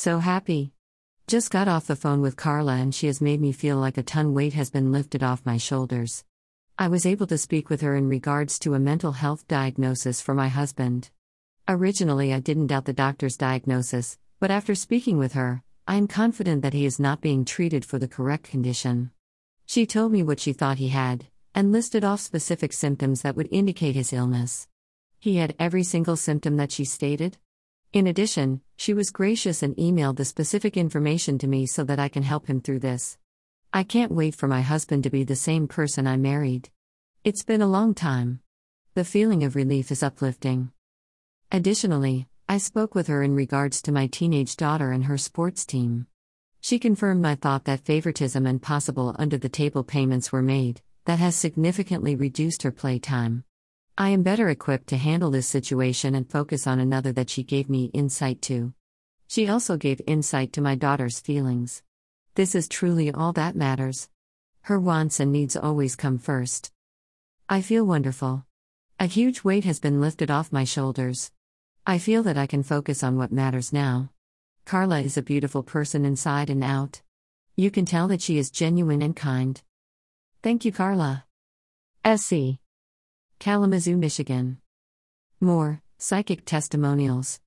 So happy. Just got off the phone with Carla and she has made me feel like a ton weight has been lifted off my shoulders. I was able to speak with her in regards to a mental health diagnosis for my husband. Originally, I didn't doubt the doctor's diagnosis, but after speaking with her, I am confident that he is not being treated for the correct condition. She told me what she thought he had, and listed off specific symptoms that would indicate his illness. He had every single symptom that she stated. In addition, she was gracious and emailed the specific information to me so that I can help him through this. I can't wait for my husband to be the same person I married. It's been a long time. The feeling of relief is uplifting. Additionally, I spoke with her in regards to my teenage daughter and her sports team. She confirmed my thought that favoritism and possible under the table payments were made, that has significantly reduced her playtime. I am better equipped to handle this situation and focus on another that she gave me insight to. She also gave insight to my daughter's feelings. This is truly all that matters. Her wants and needs always come first. I feel wonderful. A huge weight has been lifted off my shoulders. I feel that I can focus on what matters now. Carla is a beautiful person inside and out. You can tell that she is genuine and kind. Thank you, Carla. SC. Kalamazoo, Michigan. More Psychic Testimonials.